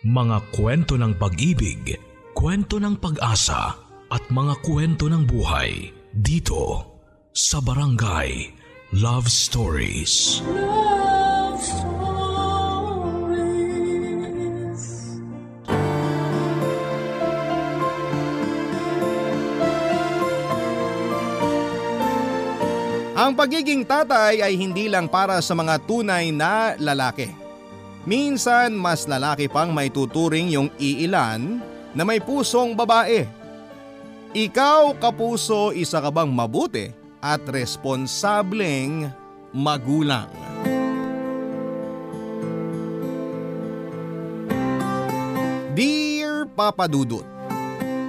Mga kwento ng pag-ibig, kwento ng pag-asa at mga kwento ng buhay dito sa Barangay Love Stories. Love Stories. Ang pagiging tatay ay hindi lang para sa mga tunay na lalaki. Minsan mas lalaki pang may tuturing yung iilan na may pusong babae. Ikaw kapuso isa ka bang mabuti at responsableng magulang? Dear Papa Dudut,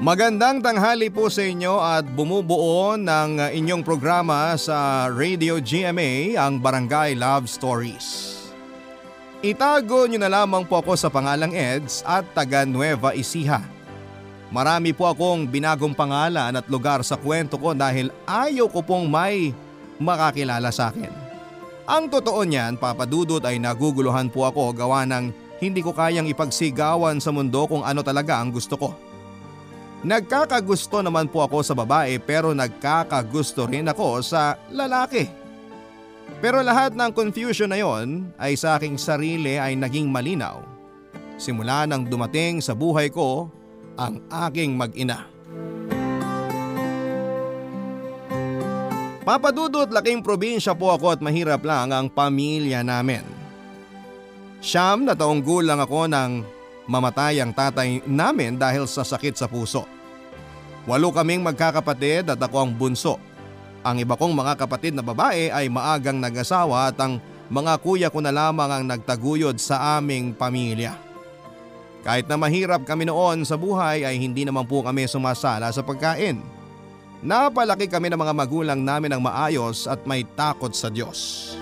Magandang tanghali po sa inyo at bumubuo ng inyong programa sa Radio GMA ang Barangay Love Stories. Itago nyo na lamang po ako sa pangalang Eds at taga Nueva Ecija. Marami po akong binagong pangalan at lugar sa kwento ko dahil ayaw ko pong may makakilala sa akin. Ang totoo niyan, papadudot ay naguguluhan po ako gawa ng hindi ko kayang ipagsigawan sa mundo kung ano talaga ang gusto ko. Nagkakagusto naman po ako sa babae pero nagkakagusto rin ako sa lalaki. Pero lahat ng confusion na yon ay sa aking sarili ay naging malinaw. Simula nang dumating sa buhay ko ang aking mag-ina. Papadudot laking probinsya po ako at mahirap lang ang pamilya namin. Siyam na taong gulang ako nang mamatay ang tatay namin dahil sa sakit sa puso. Walo kaming magkakapatid at ako ang bunso. Ang iba kong mga kapatid na babae ay maagang nag-asawa at ang mga kuya ko na lamang ang nagtaguyod sa aming pamilya. Kahit na mahirap kami noon sa buhay ay hindi naman po kami sumasala sa pagkain. Napalaki kami ng mga magulang namin ng maayos at may takot sa Diyos.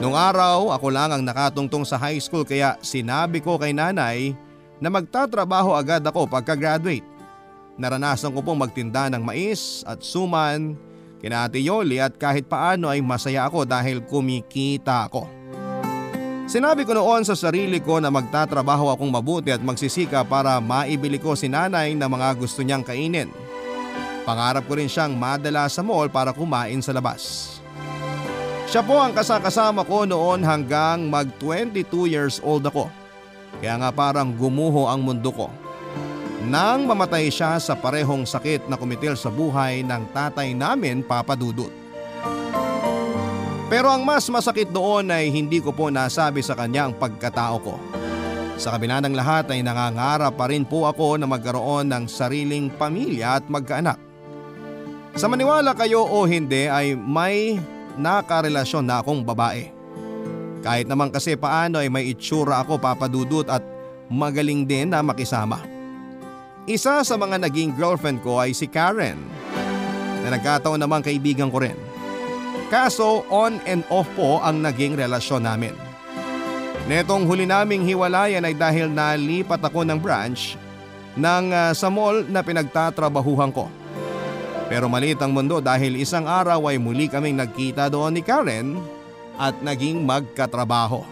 Nung araw ako lang ang nakatungtong sa high school kaya sinabi ko kay nanay na magtatrabaho agad ako pagka-graduate. Naranasan ko pong magtinda ng mais at suman, kina Ate Yoli at kahit paano ay masaya ako dahil kumikita ako. Sinabi ko noon sa sarili ko na magtatrabaho akong mabuti at magsisika para maibili ko si nanay na mga gusto niyang kainin. Pangarap ko rin siyang madala sa mall para kumain sa labas. Siya po ang kasakasama ko noon hanggang mag 22 years old ako. Kaya nga parang gumuho ang mundo ko. Nang mamatay siya sa parehong sakit na kumitil sa buhay ng tatay namin papadudot. Pero ang mas masakit doon ay hindi ko po nasabi sa kanya ang pagkatao ko. Sa kabila ng lahat ay nangangarap pa rin po ako na magkaroon ng sariling pamilya at magkaanak. Sa maniwala kayo o hindi ay may nakarelasyon na akong babae. Kahit naman kasi paano ay may itsura ako papadudot at magaling din na makisama. Isa sa mga naging girlfriend ko ay si Karen na nagkataon naman kaibigan ko rin. Kaso on and off po ang naging relasyon namin. Netong huli naming hiwalayan ay dahil nalipat ako ng branch ng uh, sa mall na pinagtatrabahuhan ko. Pero maliit ang mundo dahil isang araw ay muli kaming nagkita doon ni Karen at naging magkatrabaho.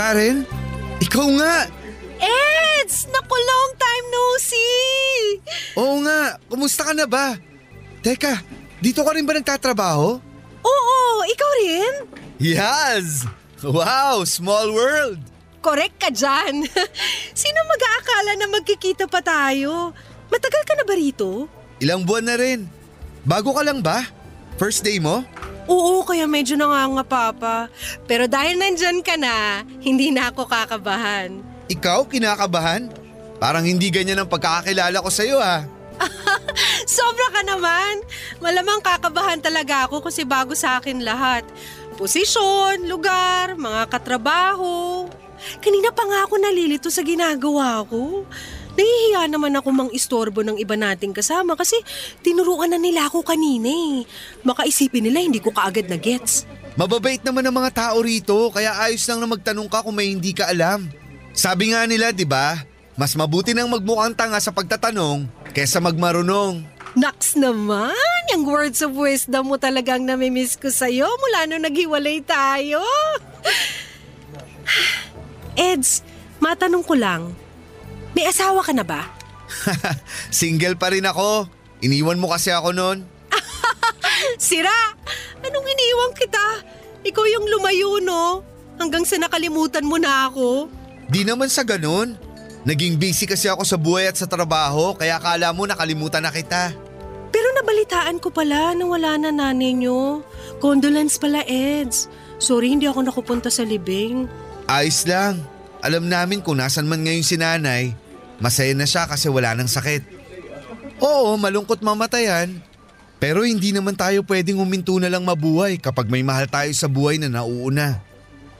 Karen? Ikaw nga! Eds! Naku, long time no see! Oo nga, kumusta ka na ba? Teka, dito ka rin ba nagtatrabaho? Oo, ikaw rin? Yes! Wow, small world! Correct ka dyan. Sino mag-aakala na magkikita pa tayo? Matagal ka na ba rito? Ilang buwan na rin. Bago ka lang ba? First day mo? Oo, kaya medyo nanganga papa. Pero dahil nandyan ka na, hindi na ako kakabahan. Ikaw, kinakabahan? Parang hindi ganyan ang pagkakakilala ko sa'yo ha. Sobra ka naman. Malamang kakabahan talaga ako kasi bago sa akin lahat. Posisyon, lugar, mga katrabaho. Kanina pa nga ako nalilito sa ginagawa ko. Nahihiya naman ako mang istorbo ng iba nating kasama kasi tinuruan na nila ako kanina eh. Makaisipin nila hindi ko kaagad na gets. Mababait naman ang mga tao rito kaya ayos lang na magtanong ka kung may hindi ka alam. Sabi nga nila, 'di ba? Mas mabuti nang magmukhang tanga sa pagtatanong kesa magmarunong. Naks naman! Yung words of wisdom mo talagang namimiss ko sa'yo mula nung naghiwalay tayo. Eds, matanong ko lang. May asawa ka na ba? Single pa rin ako. Iniwan mo kasi ako noon. Sira! Anong iniwang kita? Ikaw yung lumayo, no? Hanggang sa nakalimutan mo na ako. Di naman sa ganun. Naging busy kasi ako sa buhay at sa trabaho kaya akala mo nakalimutan na kita. Pero nabalitaan ko pala na wala na nanay nyo. Condolence pala, Eds. Sorry, hindi ako nakupunta sa libing. Ayos lang. Alam namin kung nasan man ngayon si nanay. Masaya na siya kasi wala nang sakit. Oo, malungkot mamatayan. Pero hindi naman tayo pwedeng huminto na lang mabuhay kapag may mahal tayo sa buhay na nauuna.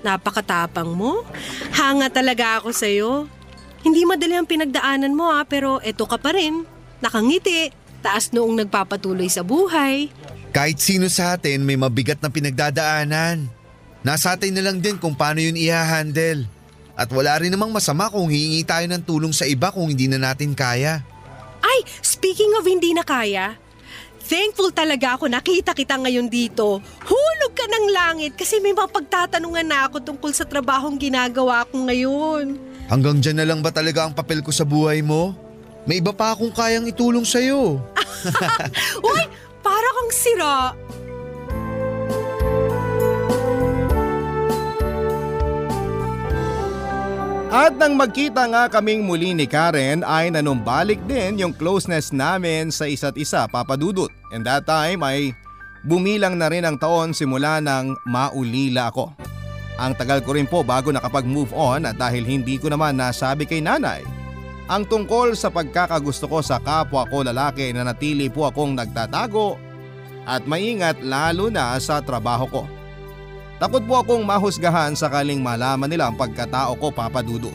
Napakatapang mo. Hanga talaga ako sa'yo. Hindi madali ang pinagdaanan mo ha, pero eto ka pa rin. Nakangiti, taas noong nagpapatuloy sa buhay. Kahit sino sa atin may mabigat na pinagdadaanan. Nasa atin na lang din kung paano yun i-handle. At wala rin namang masama kung hihingi tayo ng tulong sa iba kung hindi na natin kaya. Ay, speaking of hindi na kaya, thankful talaga ako nakita kita ngayon dito. Hulog ka ng langit kasi may mga pagtatanungan na ako tungkol sa trabahong ginagawa ko ngayon. Hanggang dyan na lang ba talaga ang papel ko sa buhay mo? May iba pa akong kayang itulong sa'yo. Uy, para kang sira. At nang magkita nga kaming muli ni Karen ay nanumbalik din yung closeness namin sa isa't isa papadudot. And that time ay bumilang na rin ang taon simula nang maulila ako. Ang tagal ko rin po bago nakapag-move on at dahil hindi ko naman nasabi kay nanay. Ang tungkol sa pagkakagusto ko sa kapwa ko lalaki na natili po akong nagtatago at maingat lalo na sa trabaho ko. Takot po akong mahusgahan sakaling malaman nila ang pagkatao ko papadudot.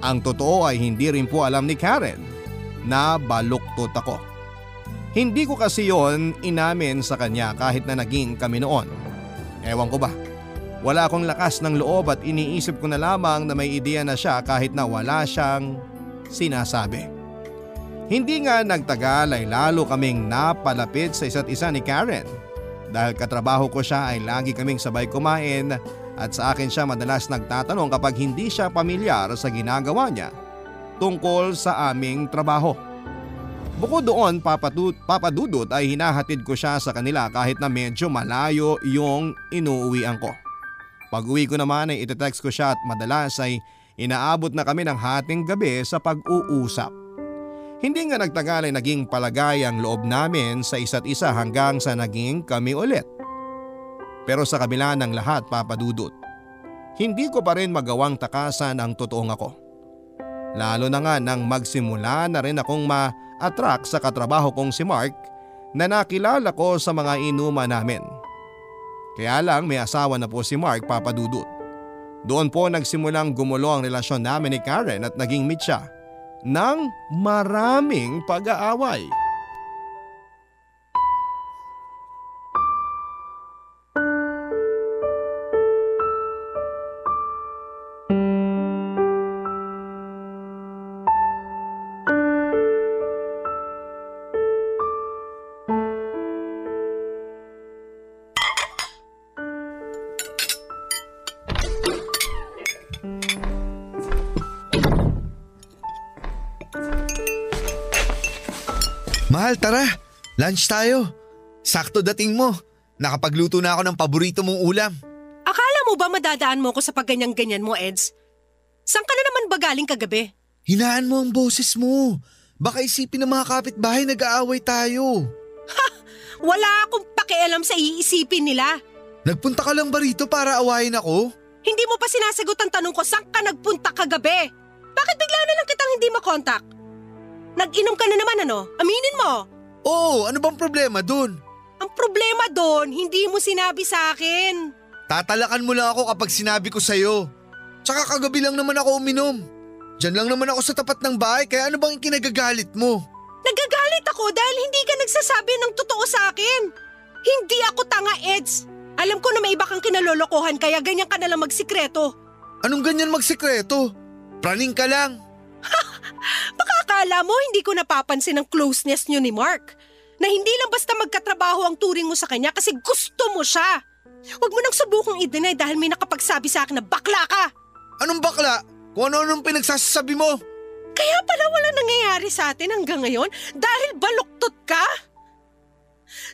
Ang totoo ay hindi rin po alam ni Karen na baluktot ako. Hindi ko kasi yon inamin sa kanya kahit na naging kami noon. Ewan ko ba, wala akong lakas ng loob at iniisip ko na lamang na may ideya na siya kahit na wala siyang sinasabi. Hindi nga nagtagal ay lalo kaming napalapit sa isa't isa ni Karen. Dahil katrabaho ko siya ay lagi kaming sabay kumain at sa akin siya madalas nagtatanong kapag hindi siya pamilyar sa ginagawa niya tungkol sa aming trabaho. Bukod doon papadud, papadudot ay hinahatid ko siya sa kanila kahit na medyo malayo yung inuuwian ko. Pag uwi ko naman ay itetext ko siya at madalas ay inaabot na kami ng hating gabi sa pag-uusap. Hindi nga nagtagal ay naging palagay ang loob namin sa isa't isa hanggang sa naging kami ulit. Pero sa kabila ng lahat papadudot, hindi ko pa rin magawang takasan ang totoong ako. Lalo na nga nang magsimula na rin akong ma-attract sa katrabaho kong si Mark na nakilala ko sa mga inuman namin. Kaya lang may asawa na po si Mark papadudot. Doon po nagsimulang gumulo ang relasyon namin ni Karen at naging meet siya ng maraming pag-aaway. Mahal, tara. Lunch tayo. Sakto dating mo. Nakapagluto na ako ng paborito mong ulam. Akala mo ba madadaan mo ko sa pagganyan-ganyan mo, Eds? Saan ka na naman ba galing kagabi? Hinaan mo ang boses mo. Baka isipin ng mga kapitbahay nag-aaway tayo. Wala akong pakialam sa iisipin nila. Nagpunta ka lang ba rito para awayin ako? Hindi mo pa sinasagot ang tanong ko saan ka nagpunta kagabi. Bakit bigla na lang kitang hindi makontak? Nag-inom ka na naman ano? Aminin mo. Oo, ano bang problema dun? Ang problema doon, hindi mo sinabi sa akin. Tatalakan mo lang ako kapag sinabi ko sa'yo. Tsaka kagabi lang naman ako uminom. Diyan lang naman ako sa tapat ng bahay kaya ano bang kinagagalit mo? Nagagalit ako dahil hindi ka nagsasabi ng totoo sa akin. Hindi ako tanga, Eds. Alam ko na may iba kang kinalolokohan kaya ganyan ka nalang magsikreto. Anong ganyan magsekreto? Praning ka lang. Akala mo hindi ko napapansin ang closeness niyo ni Mark? Na hindi lang basta magkatrabaho ang turing mo sa kanya kasi gusto mo siya. Huwag mo nang subukang i-deny dahil may nakapagsabi sa akin na bakla ka. Anong bakla? Kung ano-anong pinagsasabi mo? Kaya pala wala nangyayari sa atin hanggang ngayon dahil baluktot ka?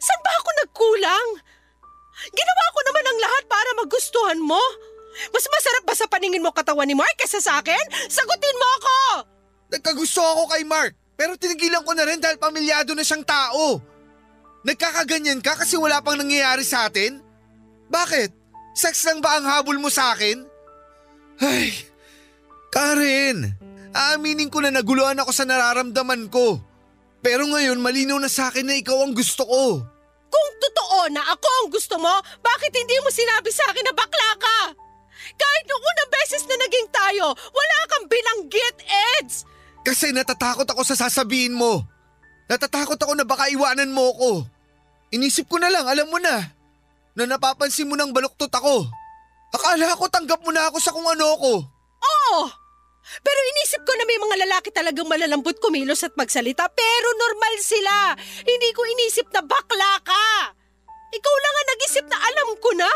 Saan ba ako nagkulang? Ginawa ko naman ang lahat para magustuhan mo. Mas masarap ba sa paningin mo katawan ni Mark kaysa sa akin? Sagutin mo ako! Nagkagusto ako kay Mark, pero tinigilan ko na rin dahil pamilyado na siyang tao. Nagkakaganyan ka kasi wala pang nangyayari sa atin? Bakit? Sex lang ba ang habol mo sa akin? Ay, Karen, aaminin ko na naguluhan ako sa nararamdaman ko. Pero ngayon malinaw na sa akin na ikaw ang gusto ko. Kung totoo na ako ang gusto mo, bakit hindi mo sinabi sa akin na bakla ka? Kahit nung unang beses na naging tayo, wala kang binanggit, Eds! Kasi natatakot ako sa sasabihin mo. Natatakot ako na baka iwanan mo ako. Inisip ko na lang, alam mo na, na napapansin mo ng baluktot ako. Akala ko tanggap mo na ako sa kung ano ako. Oo! Pero inisip ko na may mga lalaki talagang malalambot kumilos at magsalita pero normal sila. Hindi ko inisip na bakla ka. Ikaw lang ang nag-isip na alam ko na.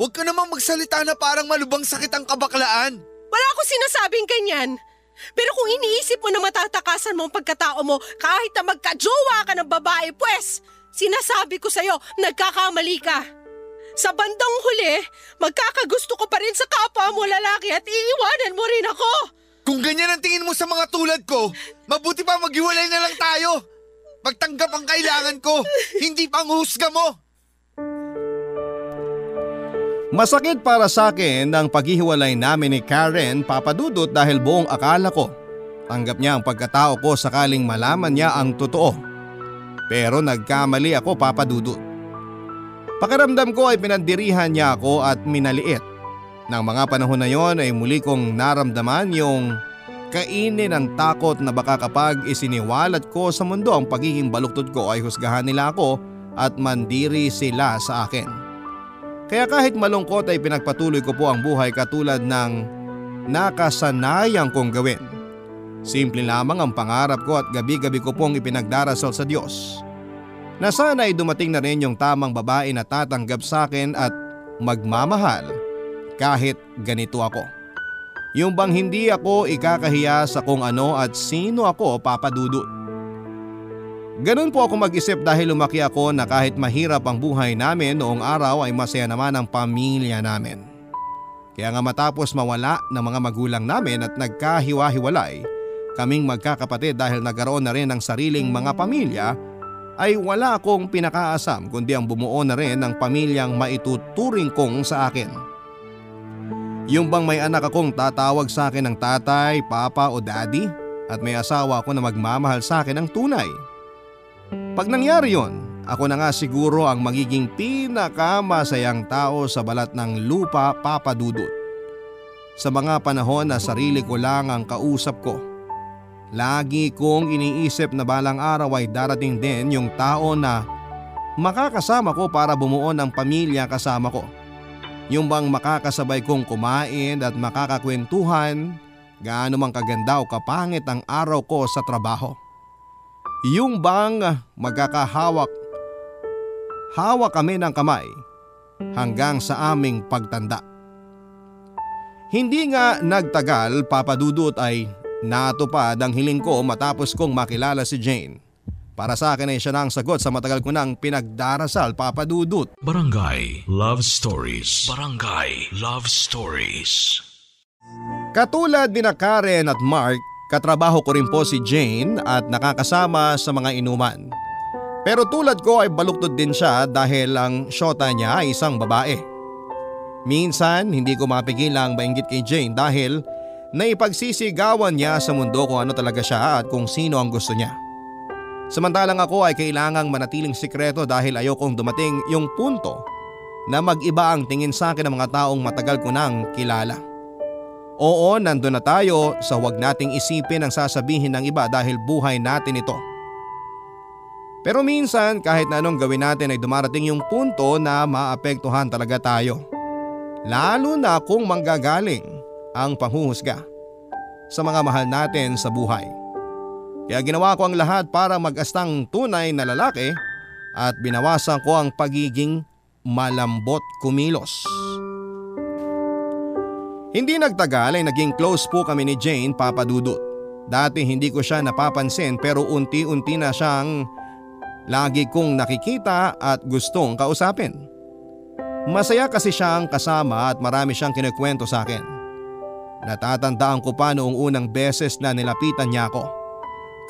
Huwag ka namang magsalita na parang malubang sakit ang kabaklaan. Wala ako sinasabing ganyan. Pero kung iniisip mo na matatakasan mo ang pagkatao mo kahit na magkajowa ka ng babae, pues, sinasabi ko sa'yo, nagkakamali ka. Sa bandang huli, magkakagusto ko pa rin sa kapwa mo lalaki at iiwanan mo rin ako. Kung ganyan ang tingin mo sa mga tulad ko, mabuti pa maghiwalay na lang tayo. Pagtanggap ang kailangan ko, hindi pang husga mo. Masakit para sa akin ang paghihiwalay namin ni Karen papadudot dahil buong akala ko. Tanggap niya ang pagkatao ko sakaling malaman niya ang totoo. Pero nagkamali ako papadudot. Pakiramdam ko ay pinandirihan niya ako at minaliit. Nang mga panahon na yon ay muli kong naramdaman yung kainin ng takot na baka kapag isiniwalat ko sa mundo ang pagiging baluktot ko ay husgahan nila ako at mandiri sila sa akin. Kaya kahit malungkot ay pinagpatuloy ko po ang buhay katulad ng nakasanayang kong gawin. Simple lamang ang pangarap ko at gabi-gabi ko pong ipinagdarasal sa Diyos. Na sana ay dumating na rin yung tamang babae na tatanggap sa akin at magmamahal kahit ganito ako. Yung bang hindi ako ikakahiya sa kung ano at sino ako papadudot. Ganun po ako mag-isip dahil lumaki ako na kahit mahirap ang buhay namin noong araw ay masaya naman ang pamilya namin. Kaya nga matapos mawala ng mga magulang namin at nagkahiwa-hiwalay, kaming magkakapatid dahil nagkaroon na rin ng sariling mga pamilya, ay wala akong pinakaasam kundi ang bumuo na rin ng pamilyang maituturing kong sa akin. Yung bang may anak akong tatawag sa akin ng tatay, papa o daddy at may asawa ako na magmamahal sa akin ng tunay. Pag nangyari yon, ako na nga siguro ang magiging pinakamasayang tao sa balat ng lupa papadudot. Sa mga panahon na sarili ko lang ang kausap ko. Lagi kong iniisip na balang araw ay darating din yung tao na makakasama ko para bumuo ng pamilya kasama ko. Yung bang makakasabay kong kumain at makakakwentuhan gaano mang kaganda o kapangit ang araw ko sa trabaho. Yung bang magkakahawak hawak kami ng kamay hanggang sa aming pagtanda. Hindi nga nagtagal papadudot ay natupad ang hiling ko matapos kong makilala si Jane. Para sa akin ay siya na ang sagot sa matagal ko nang pinagdarasal papadudot. Barangay Love Stories. Barangay Love Stories. Katulad ni na Karen at Mark, katrabaho ko rin po si Jane at nakakasama sa mga inuman. Pero tulad ko ay baluktod din siya dahil ang syota niya ay isang babae. Minsan hindi ko mapigilang mainggit kay Jane dahil naipagsisigawan niya sa mundo kung ano talaga siya at kung sino ang gusto niya. Samantalang ako ay kailangang manatiling sikreto dahil ayokong dumating yung punto na mag-iba ang tingin sa akin ng mga taong matagal ko nang kilala. Oo, nandun na tayo sa huwag nating isipin ang sasabihin ng iba dahil buhay natin ito. Pero minsan kahit na anong gawin natin ay dumarating yung punto na maapektuhan talaga tayo. Lalo na kung manggagaling ang panghuhusga sa mga mahal natin sa buhay. Kaya ginawa ko ang lahat para mag-astang tunay na lalaki at binawasan ko ang pagiging malambot kumilos. Hindi nagtagal ay naging close po kami ni Jane Papadudut. Dati hindi ko siya napapansin pero unti-unti na siyang lagi kong nakikita at gustong kausapin. Masaya kasi siyang kasama at marami siyang kinukwento sa akin. Natatandaan ko pa noong unang beses na nilapitan niya ako.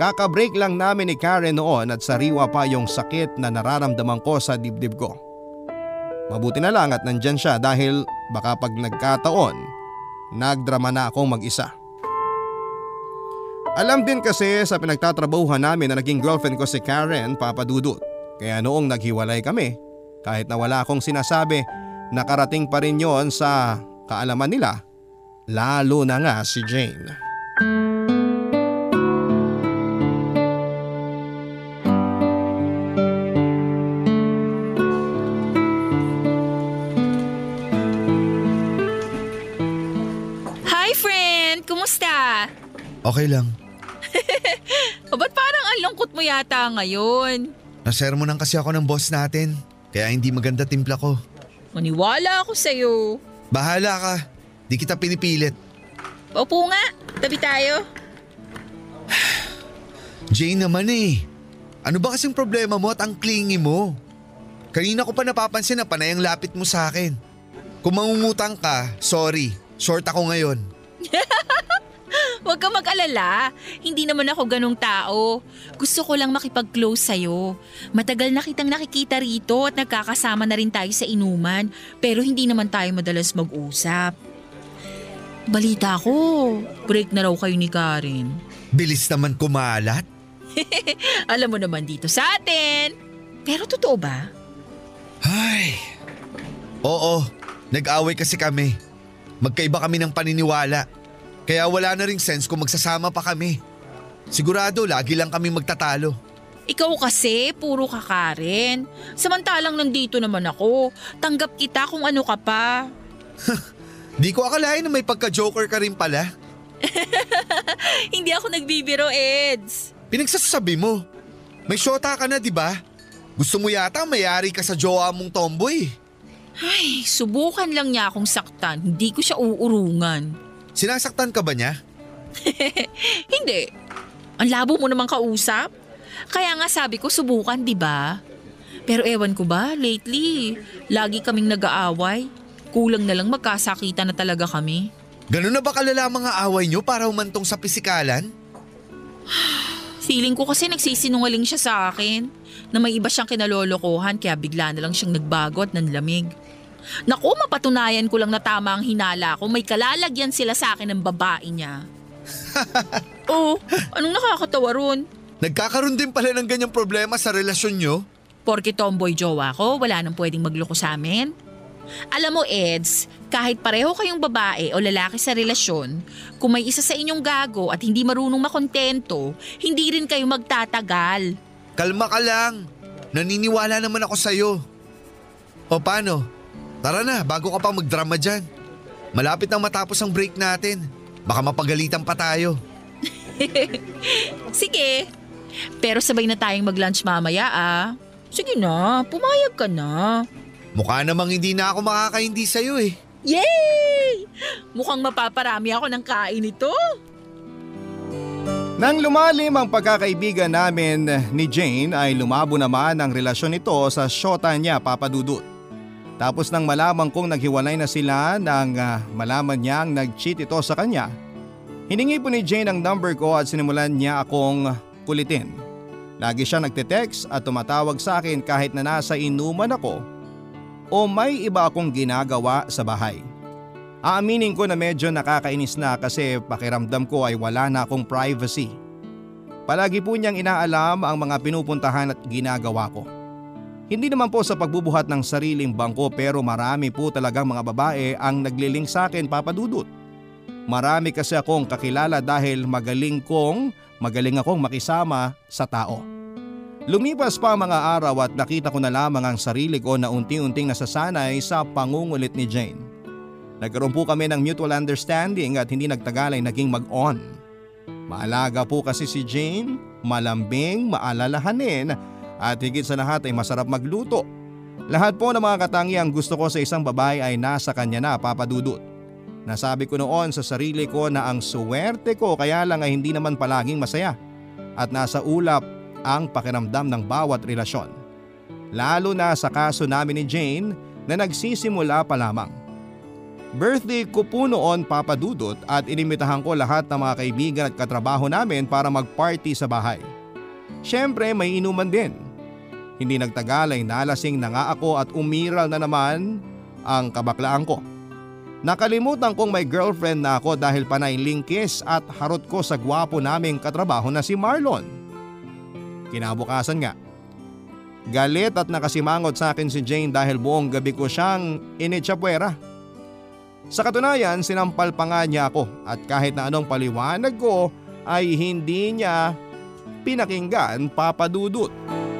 Kakabreak lang namin ni Karen noon at sariwa pa yung sakit na nararamdaman ko sa dibdib ko. Mabuti na lang at nandyan siya dahil baka pag nagkataon, nagdrama na akong mag-isa. Alam din kasi sa pinagtatrabahuhan namin na naging girlfriend ko si Karen Papadudut. Kaya noong naghiwalay kami, kahit na wala akong sinasabi, nakarating pa rin yon sa kaalaman nila, lalo na nga si Jane. Okay lang. O ba't parang ang lungkot mo yata ngayon? Nasermonan kasi ako ng boss natin. Kaya hindi maganda timpla ko. Maniwala ako sa'yo. Bahala ka. Di kita pinipilit. Opo nga, tabi tayo. Jane naman eh. Ano ba kasing problema mo at ang clingy mo? Kanina ko pa napapansin na panay ang lapit mo sa akin. Kung mangungutang ka, sorry. Short ako ngayon. Huwag ka mag-alala. Hindi naman ako ganong tao. Gusto ko lang makipag-close sa'yo. Matagal na kitang nakikita rito at nagkakasama na rin tayo sa inuman. Pero hindi naman tayo madalas mag-usap. Balita ko, break na raw kayo ni Karen. Bilis naman kumalat. Alam mo naman dito sa atin. Pero totoo ba? Ay. Oo, nag-away kasi kami. Magkaiba kami ng paniniwala. Kaya wala na ring sense kung magsasama pa kami. Sigurado lagi lang kami magtatalo. Ikaw kasi, puro ka Karen. Samantalang nandito naman ako. Tanggap kita kung ano ka pa. Di ko akalain na may pagka-joker ka rin pala. Hindi ako nagbibiro, Eds. Pinagsasabi mo. May shota ka na, di ba? Gusto mo yata mayari ka sa jowa mong tomboy. Ay, subukan lang niya akong saktan. Hindi ko siya uurungan. Sinasaktan ka ba niya? Hindi. Ang labo mo naman kausap. Kaya nga sabi ko subukan, di ba? Pero ewan ko ba, lately, lagi kaming nag-aaway. Kulang na lang magkasakita na talaga kami. Ganun na ba kalala ang mga away niyo para humantong sa pisikalan? Feeling ko kasi nagsisinungaling siya sa akin na may iba siyang kinalolokohan kaya bigla na lang siyang nagbago at nanlamig. Naku, mapatunayan ko lang na tama ang hinala ko. May kalalagyan sila sa akin ng babae niya. oh, anong nakakatawa ron? Nagkakaroon din pala ng ganyang problema sa relasyon niyo? Porke tomboy jowa ko, wala nang pwedeng magloko sa amin. Alam mo, Eds, kahit pareho kayong babae o lalaki sa relasyon, kung may isa sa inyong gago at hindi marunong makontento, hindi rin kayo magtatagal. Kalma ka lang. Naniniwala naman ako sa'yo. O paano? Tara na, bago ka pa magdrama dyan. Malapit nang matapos ang break natin. Baka mapagalitan pa tayo. Sige, pero sabay na tayong mag-lunch mamaya ah. Sige na, pumayag ka na. Mukha namang hindi na ako makakaindi sa'yo eh. Yay! Mukhang mapaparami ako ng kain ito. Nang lumalim ang pagkakaibigan namin ni Jane ay lumabo naman ang relasyon nito sa syota niya papadudut. Tapos nang malaman kong naghiwalay na sila nang ah, malaman niyang nag-cheat ito sa kanya, hiningi po ni Jane ang number ko at sinimulan niya akong kulitin. Lagi siya nagte-text at tumatawag sa akin kahit na nasa inuman ako o may iba akong ginagawa sa bahay. Aaminin ko na medyo nakakainis na kasi pakiramdam ko ay wala na akong privacy. Palagi po niyang inaalam ang mga pinupuntahan at ginagawa ko. Hindi naman po sa pagbubuhat ng sariling bangko pero marami po talagang mga babae ang nagliling sa akin papadudot. Marami kasi akong kakilala dahil magaling kong, magaling akong makisama sa tao. Lumipas pa mga araw at nakita ko na lamang ang sarili ko na unti-unting nasasanay sa pangungulit ni Jane. Nagkaroon po kami ng mutual understanding at hindi nagtagal ay naging mag-on. Maalaga po kasi si Jane, malambing, maalalahanin at higit sa lahat ay masarap magluto. Lahat po ng mga katangiang gusto ko sa isang babae ay nasa kanya na papadudot. Nasabi ko noon sa sarili ko na ang suwerte ko kaya lang ay hindi naman palaging masaya at nasa ulap ang pakiramdam ng bawat relasyon. Lalo na sa kaso namin ni Jane na nagsisimula pa lamang. Birthday ko po noon papadudot at inimitahan ko lahat ng mga kaibigan at katrabaho namin para mag-party sa bahay. Siyempre may inuman din. Hindi nagtagal ay nalasing na nga ako at umiral na naman ang kabaklaan ko. Nakalimutan kong may girlfriend na ako dahil panay linkis at harot ko sa gwapo naming katrabaho na si Marlon. Kinabukasan nga. Galit at nakasimangot sa akin si Jane dahil buong gabi ko siyang initsapwera. Sa katunayan, sinampal pa nga niya ako at kahit na anong paliwanag ko ay hindi niya pinakinggan papadudot. Bakit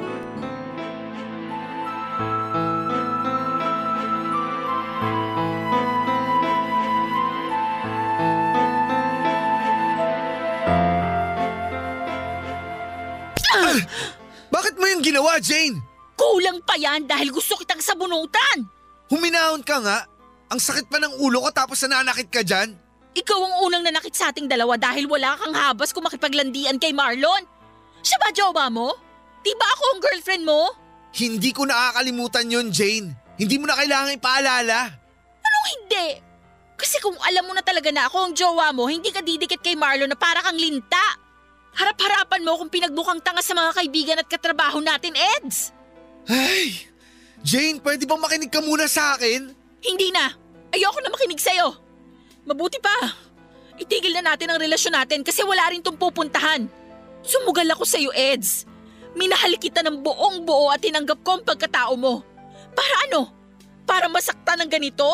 yung ginawa, Jane? Kulang pa yan dahil gusto kitang sabunutan. Huminahon ka nga. Ang sakit pa ng ulo ko tapos nananakit ka dyan. Ikaw ang unang nanakit sa ating dalawa dahil wala kang habas kung makipaglandian kay Marlon. Siya ba jowa mo? Di ba ako ang girlfriend mo? Hindi ko nakakalimutan yon Jane. Hindi mo na kailangan ipaalala. Anong hindi? Kasi kung alam mo na talaga na ako ang jowa mo, hindi ka didikit kay Marlon na para kang linta. Harap-harapan mo kung pinagbukang tanga sa mga kaibigan at katrabaho natin, Eds. Ay! Jane, pwede bang makinig ka muna sa akin? Hindi na. Ayoko na makinig sa'yo. Mabuti pa. Itigil na natin ang relasyon natin kasi wala rin tong pupuntahan. Sumugal ako sa'yo, Eds. Minahal kita ng buong buo at tinanggap ko ang pagkatao mo. Para ano? Para masaktan ng ganito?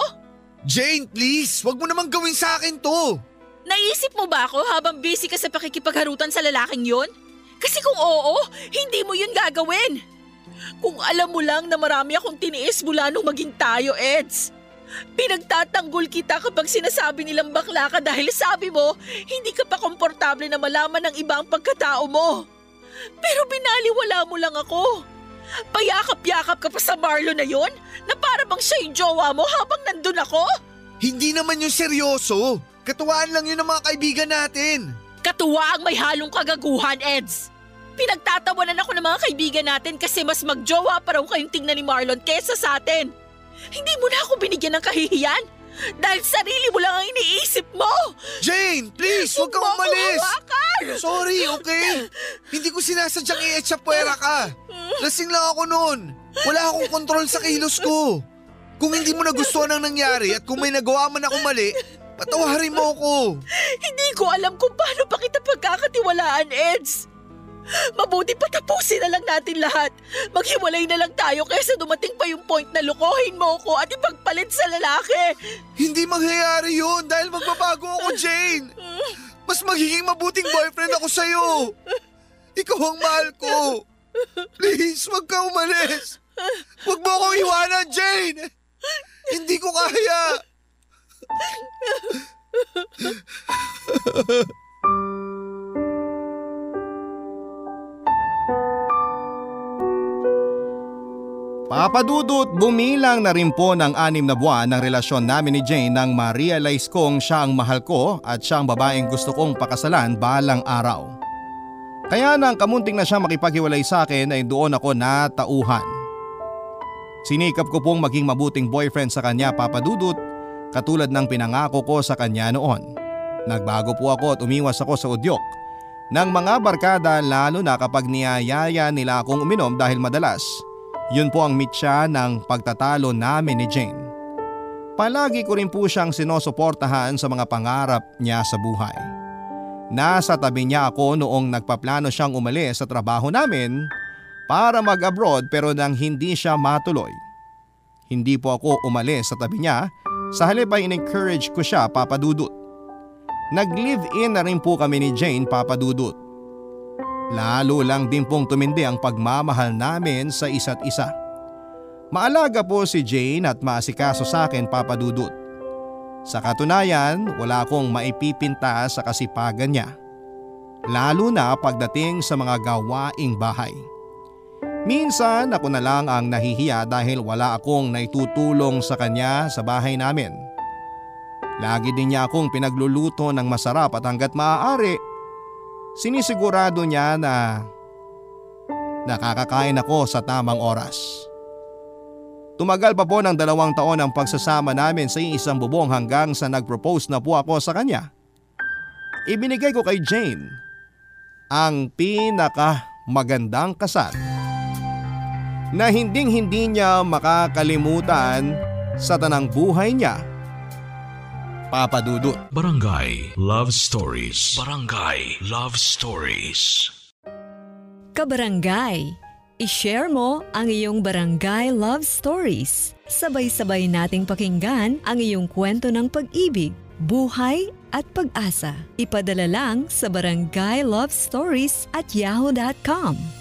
Jane, please, wag mo namang gawin sa akin to. Naisip mo ba ako habang busy ka sa pakikipagharutan sa lalaking yon? Kasi kung oo, hindi mo yun gagawin. Kung alam mo lang na marami akong tiniis mula nung maging tayo, Eds. Pinagtatanggol kita kapag sinasabi nilang bakla ka dahil sabi mo, hindi ka pa komportable na malaman ng iba ang pagkatao mo. Pero binaliwala mo lang ako. Payakap-yakap ka pa sa Marlo na yon na para bang siya yung jowa mo habang nandun ako? Hindi naman yung seryoso. Katuwaan lang yun ng mga kaibigan natin. Katuwa ang may halong kagaguhan, Eds. Pinagtatawanan ako ng mga kaibigan natin kasi mas magjowa pa raw kayong tingnan ni Marlon kesa sa atin. Hindi mo na ako binigyan ng kahihiyan dahil sarili mo lang ang iniisip mo. Jane, please, huwag kang umalis. Sorry, okay? Hindi ko sinasadyang i-etchapuera ka. Lasing lang ako noon. Wala akong kontrol sa kilos ko. Kung hindi mo nagustuhan ang nangyari at kung may nagawa man ako mali, patawarin mo ako. Hindi ko alam kung paano pa kita pagkakatiwalaan, Eds. Mabuti patapusin na lang natin lahat. Maghiwalay na lang tayo kaysa dumating pa yung point na lukohin mo ko at ipagpalit sa lalaki. Hindi mangyayari yun dahil magbabago ako, Jane. Mas magiging mabuting boyfriend ako sa'yo. Ikaw ang mahal ko. Please, wag ka umalis. Wag mo akong iwanan, Jane. Hindi ko kaya. Papadudot bumilang na rin po ng anim na buwan ng relasyon namin ni Jane nang ma-realize kong siya ang mahal ko at siya ang babaeng gusto kong pakasalan balang araw. Kaya nang kamunting na siya makipaghiwalay sa akin ay doon ako natauhan. Sinikap ko pong maging mabuting boyfriend sa kanya papadudot katulad ng pinangako ko sa kanya noon. Nagbago po ako at umiwas ako sa udyok ng mga barkada lalo na kapag niyayaya nila akong uminom dahil madalas yun po ang mitya ng pagtatalo namin ni Jane. Palagi ko rin po siyang sinusuportahan sa mga pangarap niya sa buhay. Nasa tabi niya ako noong nagpaplano siyang umalis sa trabaho namin para mag-abroad pero nang hindi siya matuloy. Hindi po ako umalis sa tabi niya, sa halip ay in-encourage ko siya papadudot. Nag-live-in na rin po kami ni Jane papadudot. Lalo lang din pong tumindi ang pagmamahal namin sa isa't isa. Maalaga po si Jane at maasikaso sa akin papadudot. Sa katunayan, wala akong maipipinta sa kasipagan niya. lalo na pagdating sa mga gawaing bahay. Minsan ako na lang ang nahihiya dahil wala akong naitutulong sa kanya sa bahay namin. Lagi din niya akong pinagluluto ng masarap at hanggat maaari, sinisigurado niya na nakakakain ako sa tamang oras. Tumagal pa po ng dalawang taon ang pagsasama namin sa isang bubong hanggang sa nag-propose na po ako sa kanya. Ibinigay ko kay Jane ang pinaka magandang kasal na hinding hindi niya makakalimutan sa tanang buhay niya. Papa Dudut. Barangay Love Stories. Barangay Love Stories. Kabarangay, i-share mo ang iyong barangay love stories. Sabay-sabay nating pakinggan ang iyong kwento ng pag-ibig, buhay at pag-asa. Ipadala lang sa barangay love stories at yahoo.com.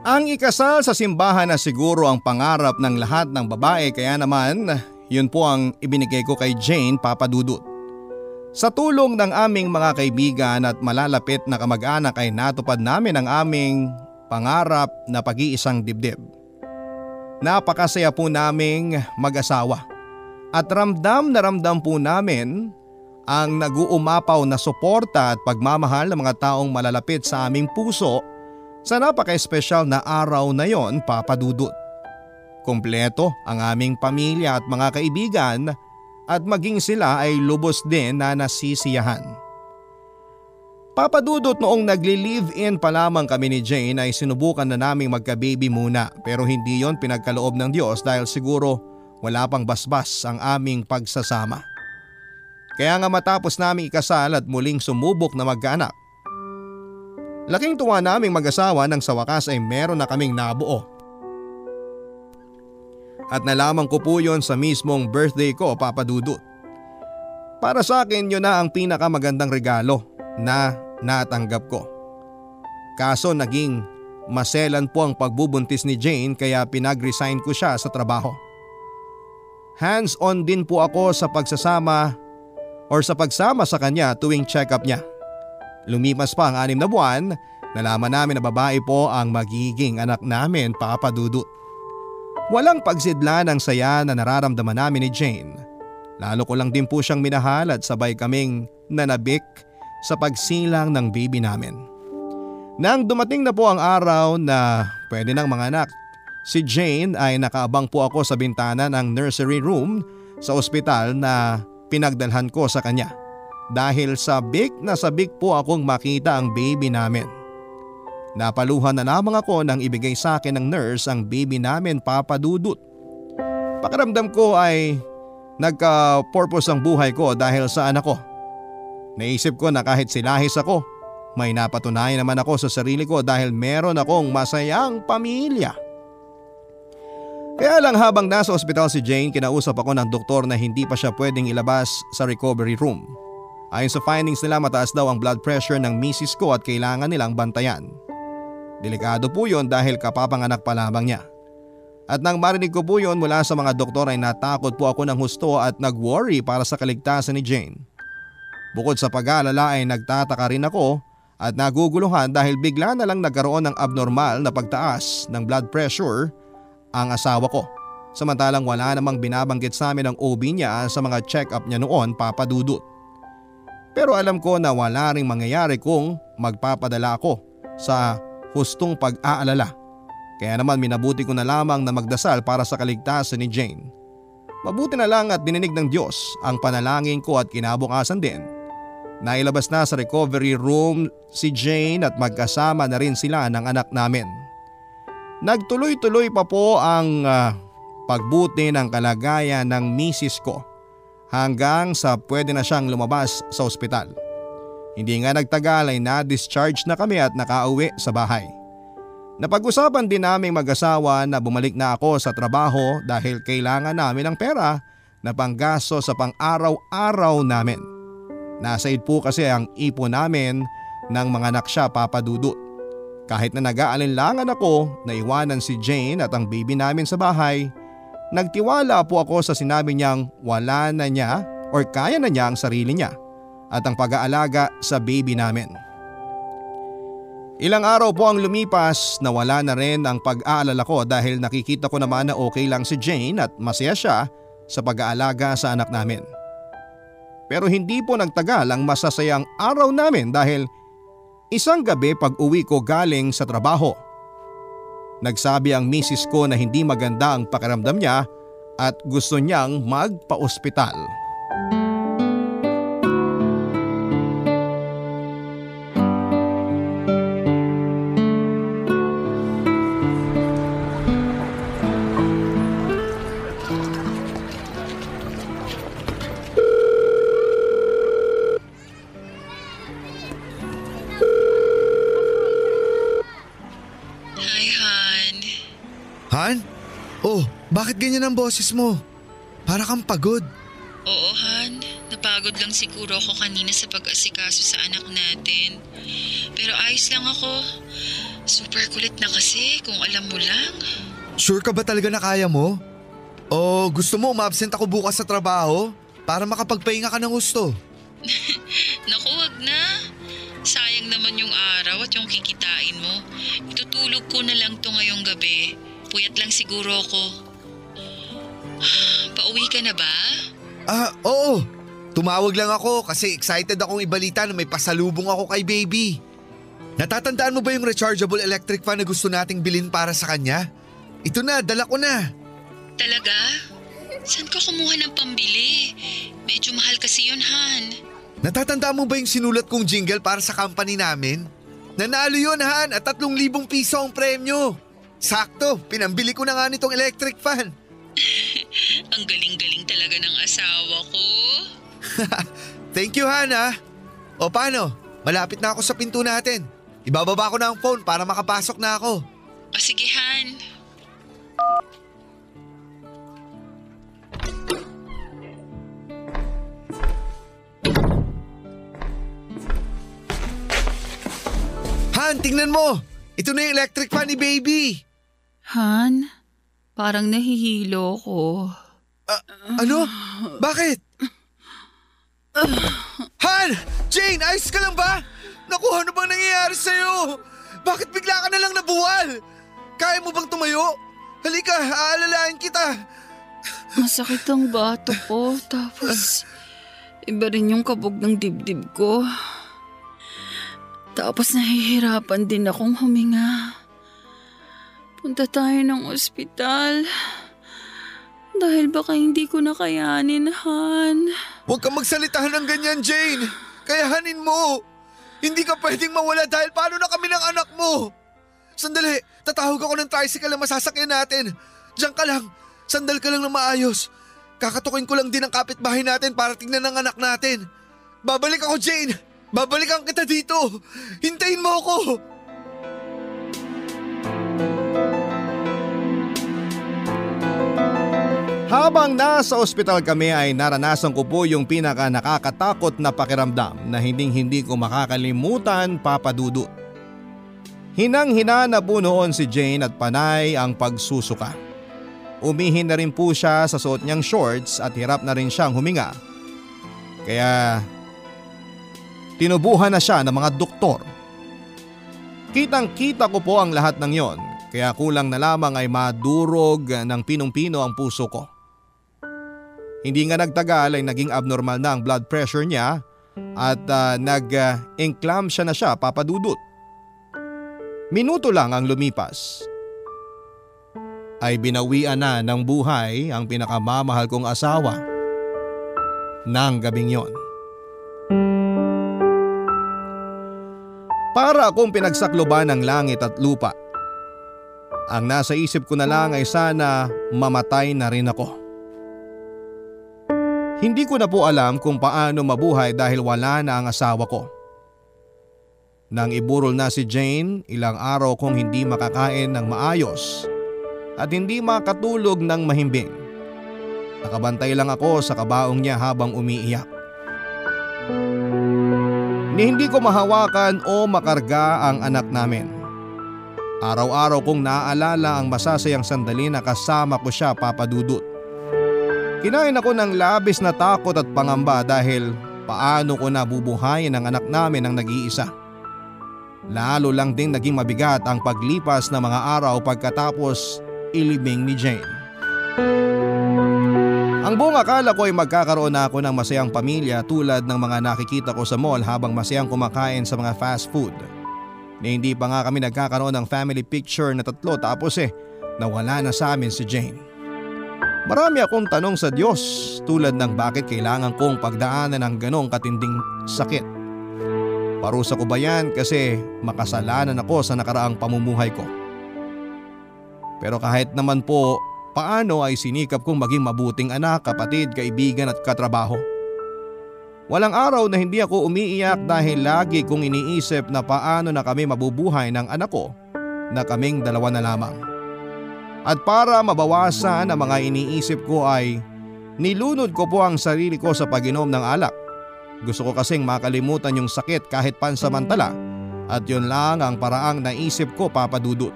Ang ikasal sa simbahan na siguro ang pangarap ng lahat ng babae kaya naman yun po ang ibinigay ko kay Jane Papadudut. Sa tulong ng aming mga kaibigan at malalapit na kamag-anak ay natupad namin ang aming pangarap na pag-iisang dibdib. Napakasaya po naming mag-asawa at ramdam na ramdam po namin ang nag-uumapaw na suporta at pagmamahal ng mga taong malalapit sa aming puso sa napaka-espesyal na araw na yon papadudot. Kompleto ang aming pamilya at mga kaibigan at maging sila ay lubos din na nasisiyahan. Papadudot noong nagli-live-in pa lamang kami ni Jane ay sinubukan na naming magka-baby muna pero hindi yon pinagkaloob ng Diyos dahil siguro wala pang basbas ang aming pagsasama. Kaya nga matapos naming ikasal at muling sumubok na magkaanak. Laking tuwa naming mag-asawa nang sa wakas ay meron na kaming nabuo at nalaman ko po yon sa mismong birthday ko papadudot. Para sa akin yun na ang pinakamagandang regalo na natanggap ko. Kaso naging maselan po ang pagbubuntis ni Jane kaya pinag-resign ko siya sa trabaho. Hands-on din po ako sa pagsasama or sa pagsama sa kanya tuwing check-up niya. Lumipas pa ang anim na buwan, nalaman namin na babae po ang magiging anak namin papadudot. Walang pagsidla ng saya na nararamdaman namin ni Jane. Lalo ko lang din po siyang minahal at sabay kaming nanabik sa pagsilang ng baby namin. Nang dumating na po ang araw na pwede ng mga anak, si Jane ay nakaabang po ako sa bintana ng nursery room sa ospital na pinagdalhan ko sa kanya. Dahil sabik na sabik po akong makita ang baby namin. Napaluhan na lamang ako nang ibigay sa akin ng nurse ang baby namin papadudot. Pakiramdam ko ay nagka-purpose ang buhay ko dahil sa anak ko. Naisip ko na kahit silahis ako, may napatunayan naman ako sa sarili ko dahil meron akong masayang pamilya. Kaya lang habang nasa ospital si Jane, kinausap ako ng doktor na hindi pa siya pwedeng ilabas sa recovery room. Ayon sa findings nila mataas daw ang blood pressure ng misis ko at kailangan nilang bantayan. Delikado po yon dahil kapapanganak pa lamang niya. At nang marinig ko po yon mula sa mga doktor ay natakot po ako ng husto at nag-worry para sa kaligtasan ni Jane. Bukod sa pag-aalala ay nagtataka rin ako at naguguluhan dahil bigla na lang nagkaroon ng abnormal na pagtaas ng blood pressure ang asawa ko. Samantalang wala namang binabanggit sa amin ang OB niya sa mga check-up niya noon papadudot. Pero alam ko na wala ring mangyayari kung magpapadala ako sa hustong pag-aalala. Kaya naman minabuti ko na lamang na magdasal para sa kaligtasan ni Jane. Mabuti na lang at dininig ng Diyos ang panalangin ko at kinabukasan din. Nailabas na sa recovery room si Jane at magkasama na rin sila ng anak namin. Nagtuloy-tuloy pa po ang uh, pagbuti ng kalagayan ng misis ko hanggang sa pwede na siyang lumabas sa ospital. Hindi nga nagtagal ay na-discharge na kami at nakauwi sa bahay. Napag-usapan din naming mag-asawa na bumalik na ako sa trabaho dahil kailangan namin ng pera na panggaso sa pang-araw-araw namin. Nasaid po kasi ang ipo namin ng mga anak siya papadudot. Kahit na nag-aalinlangan ako na iwanan si Jane at ang baby namin sa bahay, nagtiwala po ako sa sinabi niyang wala na niya or kaya na niya ang sarili niya at ang pag-aalaga sa baby namin. Ilang araw po ang lumipas na wala na rin ang pag-aalala ko dahil nakikita ko naman na okay lang si Jane at masaya siya sa pag-aalaga sa anak namin. Pero hindi po nagtagal ang masasayang araw namin dahil isang gabi pag uwi ko galing sa trabaho. Nagsabi ang misis ko na hindi maganda ang pakiramdam niya at gusto niyang magpa-ospital. Ganyan ang boses mo? Para kang pagod. Oo, Han. Napagod lang siguro ako kanina sa pag-asikaso sa anak natin. Pero ayos lang ako. Super kulit na kasi kung alam mo lang. Sure ka ba talaga na kaya mo? O gusto mo umabsent ako bukas sa trabaho para makapagpahinga ka ng gusto? Naku, wag na. Sayang naman yung araw at yung kikitain mo. Itutulog ko na lang to ngayong gabi. Puyat lang siguro ako. Pauwi ka na ba? Ah, oo. Tumawag lang ako kasi excited akong ibalita na may pasalubong ako kay baby. Natatandaan mo ba yung rechargeable electric fan na gusto nating bilhin para sa kanya? Ito na, dala ko na. Talaga? Saan ka kumuha ng pambili? Medyo mahal kasi yun, Han. Natatandaan mo ba yung sinulat kong jingle para sa company namin? Nanalo yun, Han, at tatlong libong piso ang premyo. Sakto, pinambili ko na nga nitong electric fan. Ang galing-galing talaga ng asawa ko. Thank you, Han, ha? O paano? Malapit na ako sa pinto natin. Ibababa ko na ang phone para makapasok na ako. O sige, Han. Han, tingnan mo! Ito na yung electric fan ni baby. Han, parang nahihilo ko. Ano? Bakit? Han! Jane, ayos ka lang ba? Naku, ano bang nangyayari sa'yo? Bakit bigla ka na lang nabuwal? Kaya mo bang tumayo? Halika, aalalain kita. Masakit ang bato ko, tapos iba rin yung kabog ng dibdib ko. Tapos nahihirapan din akong huminga. Punta tayo ng ospital. Dahil baka hindi ko na kayanin, Han. Huwag kang magsalitahan ng ganyan, Jane. Kayahanin mo. Hindi ka pwedeng mawala dahil paano na kami ng anak mo? Sandali, tatawag ako ng tricycle na masasakyan natin. Diyan ka lang. Sandal ka lang na maayos. Kakatukin ko lang din ang kapitbahay natin para tingnan ang anak natin. Babalik ako, Jane. Babalikan kita dito. Hintayin mo ako. Habang nasa ospital kami ay naranasan ko po yung pinaka nakakatakot na pakiramdam na hinding hindi ko makakalimutan papadudot. Hinang-hina na po noon si Jane at panay ang pagsusuka. Umihin na rin po siya sa suot niyang shorts at hirap na rin siyang huminga. Kaya tinubuhan na siya ng mga doktor. Kitang kita ko po ang lahat ng yon kaya kulang na lamang ay madurog ng pinong-pino ang puso ko. Hindi nga nagtagal ay naging abnormal na ang blood pressure niya at uh, nag-enclampsia na siya papadudot. Minuto lang ang lumipas. Ay binawian na ng buhay ang pinakamamahal kong asawa ng gabing yon. Para akong pinagsakloban ng langit at lupa. Ang nasa isip ko na lang ay sana mamatay na rin ako. Hindi ko na po alam kung paano mabuhay dahil wala na ang asawa ko. Nang iburol na si Jane, ilang araw kong hindi makakain ng maayos at hindi makatulog ng mahimbing. Nakabantay lang ako sa kabaong niya habang umiiyak. Ni hindi ko mahawakan o makarga ang anak namin. Araw-araw kong naaalala ang masasayang sandali na kasama ko siya papadudot. Kinain ako ng labis na takot at pangamba dahil paano ko nabubuhayin ang anak namin ng nag-iisa. Lalo lang ding naging mabigat ang paglipas ng mga araw pagkatapos ilibing ni Jane. Ang buong akala ko ay magkakaroon na ako ng masayang pamilya tulad ng mga nakikita ko sa mall habang masayang kumakain sa mga fast food. Na hindi pa nga kami nagkakaroon ng family picture na tatlo tapos eh nawala na sa amin si Jane. Marami akong tanong sa Diyos tulad ng bakit kailangan kong pagdaanan ng ganong katinding sakit. Parusa ko ba yan kasi makasalanan ako sa nakaraang pamumuhay ko? Pero kahit naman po paano ay sinikap kong maging mabuting anak, kapatid, kaibigan at katrabaho. Walang araw na hindi ako umiiyak dahil lagi kong iniisip na paano na kami mabubuhay ng anak ko na kaming dalawa na lamang. At para mabawasan ang mga iniisip ko ay nilunod ko po ang sarili ko sa paginom ng alak. Gusto ko kasing makalimutan yung sakit kahit pansamantala at yun lang ang paraang naisip ko papadudot.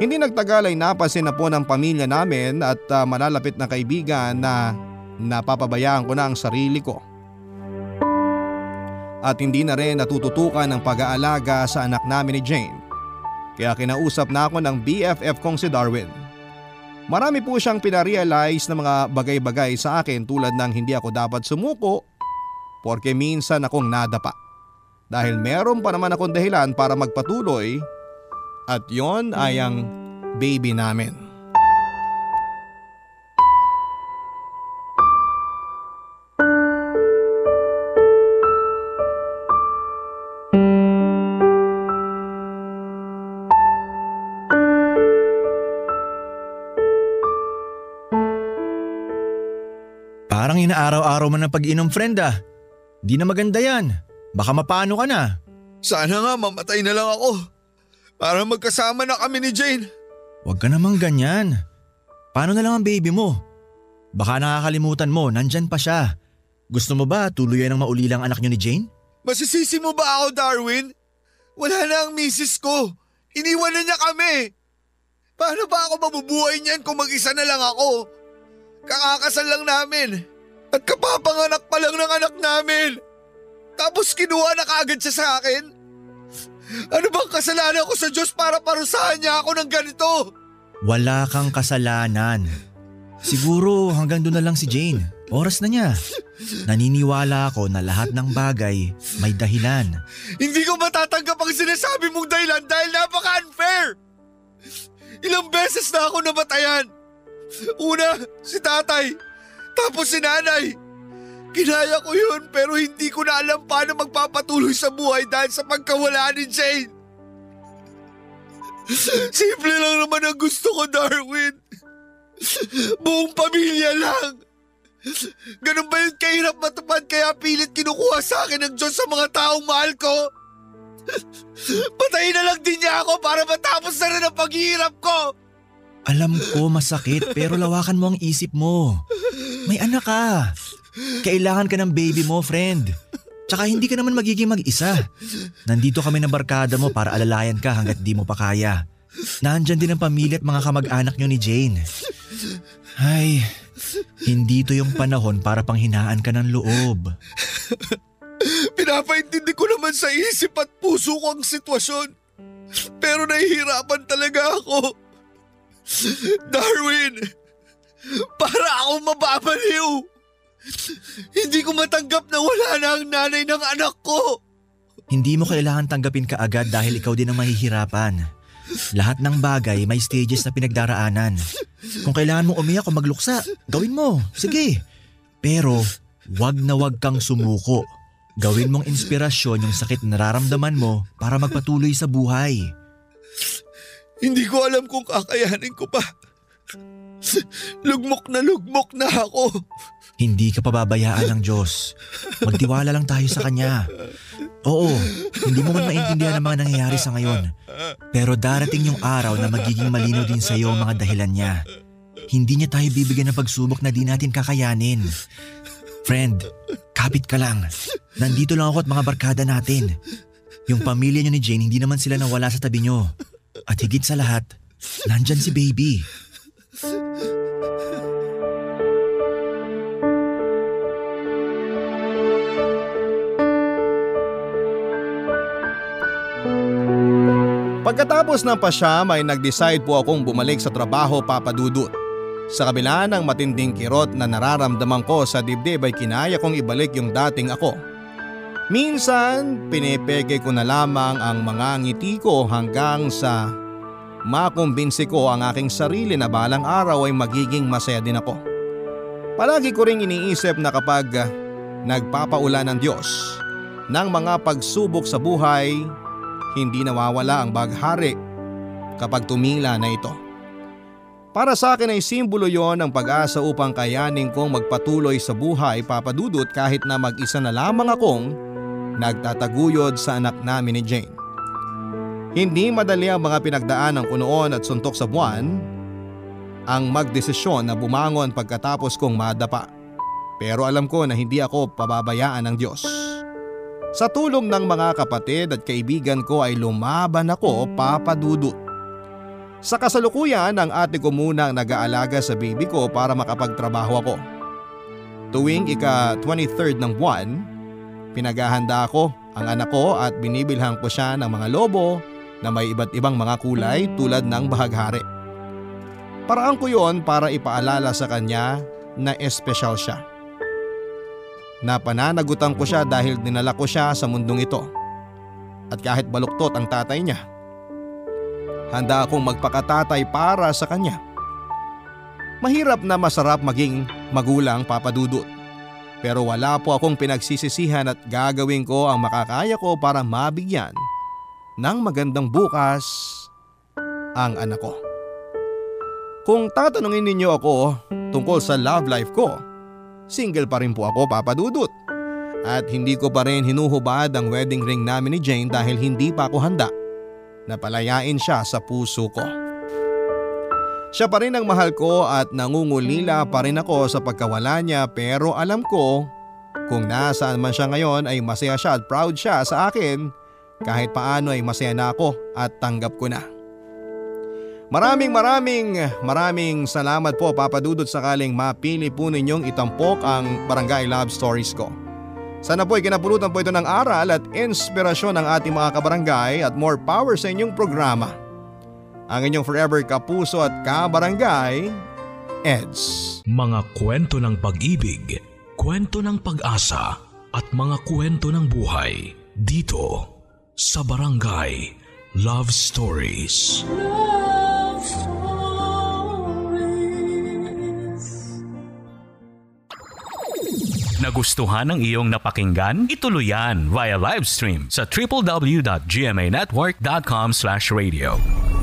Hindi nagtagal ay napansin na po ng pamilya namin at uh, malalapit na kaibigan na napapabayaan ko na ang sarili ko. At hindi na rin natututukan ng pag-aalaga sa anak namin ni Jane. Kaya kinausap na ako ng BFF kong si Darwin. Marami po siyang pinarealize na mga bagay-bagay sa akin tulad ng hindi ako dapat sumuko Porke minsan akong nadapa. Dahil meron pa naman akong dahilan para magpatuloy at yon ay ang baby namin. Inaaraw-araw man ang pag-inom friend ah. Di na maganda yan. Baka mapano ka na. Sana nga mamatay na lang ako. Para magkasama na kami ni Jane. Huwag ka namang ganyan. Paano na lang ang baby mo? Baka nakakalimutan mo, nandyan pa siya. Gusto mo ba tuluyan ng maulilang anak niyo ni Jane? Masisisi mo ba ako, Darwin? Wala na ang misis ko. Iniwan na niya kami. Paano ba ako mabubuhay niyan kung mag-isa na lang ako? Kakakasal lang namin. At kapapanganak pa lang ng anak namin. Tapos kinuha na kaagad siya sa akin. Ano bang kasalanan ko sa Diyos para parusahan niya ako ng ganito? Wala kang kasalanan. Siguro hanggang doon na lang si Jane. Oras na niya. Naniniwala ako na lahat ng bagay may dahilan. Hindi ko matatanggap ang sinasabi mong dahilan dahil napaka-unfair. Ilang beses na ako namatayan. Una, si tatay. Tapos si nanay. Kinaya ko yun pero hindi ko na alam paano magpapatuloy sa buhay dahil sa pagkawala ni Jane. Simple lang naman ang gusto ko, Darwin. Buong pamilya lang. Ganun ba yung kahirap matupad kaya pilit kinukuha sa akin ng Diyos sa mga taong mahal ko? Patayin na lang din niya ako para matapos na rin ang paghihirap ko. Alam ko masakit pero lawakan mo ang isip mo. May anak ka. Kailangan ka ng baby mo, friend. Tsaka hindi ka naman magiging mag-isa. Nandito kami ng barkada mo para alalayan ka hanggat di mo pa kaya. Nandyan din ang pamilya at mga kamag-anak nyo ni Jane. Ay, hindi to yung panahon para panghinaan ka ng loob. Pinapaintindi ko naman sa isip at puso ko ang sitwasyon. Pero nahihirapan talaga ako. Darwin, para ako mababaliw. Hindi ko matanggap na wala na ang nanay ng anak ko. Hindi mo kailangan tanggapin ka agad dahil ikaw din ang mahihirapan. Lahat ng bagay may stages na pinagdaraanan. Kung kailangan mo umiyak o magluksa, gawin mo. Sige. Pero wag na wag kang sumuko. Gawin mong inspirasyon yung sakit na nararamdaman mo para magpatuloy sa buhay. Hindi ko alam kung kakayanin ko pa. Lugmok na lugmok na ako. Hindi ka pababayaan ng Diyos. Magtiwala lang tayo sa Kanya. Oo, hindi mo man maintindihan ang mga nangyayari sa ngayon. Pero darating yung araw na magiging malino din sa iyo ang mga dahilan niya. Hindi niya tayo bibigyan ng pagsubok na di natin kakayanin. Friend, kapit ka lang. Nandito lang ako at mga barkada natin. Yung pamilya niyo ni Jane, hindi naman sila nawala sa tabi niyo. At higit sa lahat, nandyan si baby. Pagkatapos ng pasyam ay nag-decide po akong bumalik sa trabaho papadudot. Sa kabila ng matinding kirot na nararamdaman ko sa dibdib ay kinaya kong ibalik yung dating ako Minsan, pinepeke ko na lamang ang mga ngiti ko hanggang sa makumbinsi ko ang aking sarili na balang araw ay magiging masaya din ako. Palagi ko ring iniisip na kapag nagpapaulan ng Diyos ng mga pagsubok sa buhay, hindi nawawala ang baghari kapag tumila na ito. Para sa akin ay simbolo yon ng pag-asa upang kayanin kong magpatuloy sa buhay papadudot kahit na mag-isa na lamang akong nagtataguyod sa anak namin ni Jane. Hindi madali ang mga pinagdaanan ko noon at suntok sa buwan ang magdesisyon na bumangon pagkatapos kong madapa. Pero alam ko na hindi ako pababayaan ng Diyos. Sa tulong ng mga kapatid at kaibigan ko ay lumaban ako papadudot. Sa kasalukuyan ang ate ko muna ang nag-aalaga sa baby ko para makapagtrabaho ako. Tuwing ika 23rd ng buwan, pinaghahanda ako ang anak ko at binibilhan ko siya ng mga lobo na may iba't ibang mga kulay tulad ng bahaghari. Paraan ko yon para ipaalala sa kanya na espesyal siya. Napananagutan ko siya dahil dinala ko siya sa mundong ito. At kahit baluktot ang tatay niya, handa akong magpakatatay para sa kanya. Mahirap na masarap maging magulang papadudot. Pero wala po akong pinagsisisihan at gagawin ko ang makakaya ko para mabigyan ng magandang bukas ang anak ko. Kung tatanungin ninyo ako tungkol sa love life ko, single pa rin po ako papadudot. At hindi ko pa rin hinuhubad ang wedding ring namin ni Jane dahil hindi pa ako handa na palayain siya sa puso ko. Siya pa rin ang mahal ko at nangungulila pa rin ako sa pagkawala niya pero alam ko kung nasaan man siya ngayon ay masaya siya at proud siya sa akin kahit paano ay masaya na ako at tanggap ko na. Maraming maraming maraming salamat po Papa Dudut sakaling mapili po ninyong itampok ang Barangay Love Stories ko. Sana po ay kinapulutan po ito ng aral at inspirasyon ng ating mga kabarangay at more power sa inyong programa. Ang inyong forever kapuso at kabarangay, EDS. Mga kwento ng pag-ibig, kwento ng pag-asa at mga kwento ng buhay dito sa Barangay Love Stories. Love Stories. Nagustuhan ng iyong napakinggan? Ituloy yan via live stream sa www.gmanetwork.com/radio.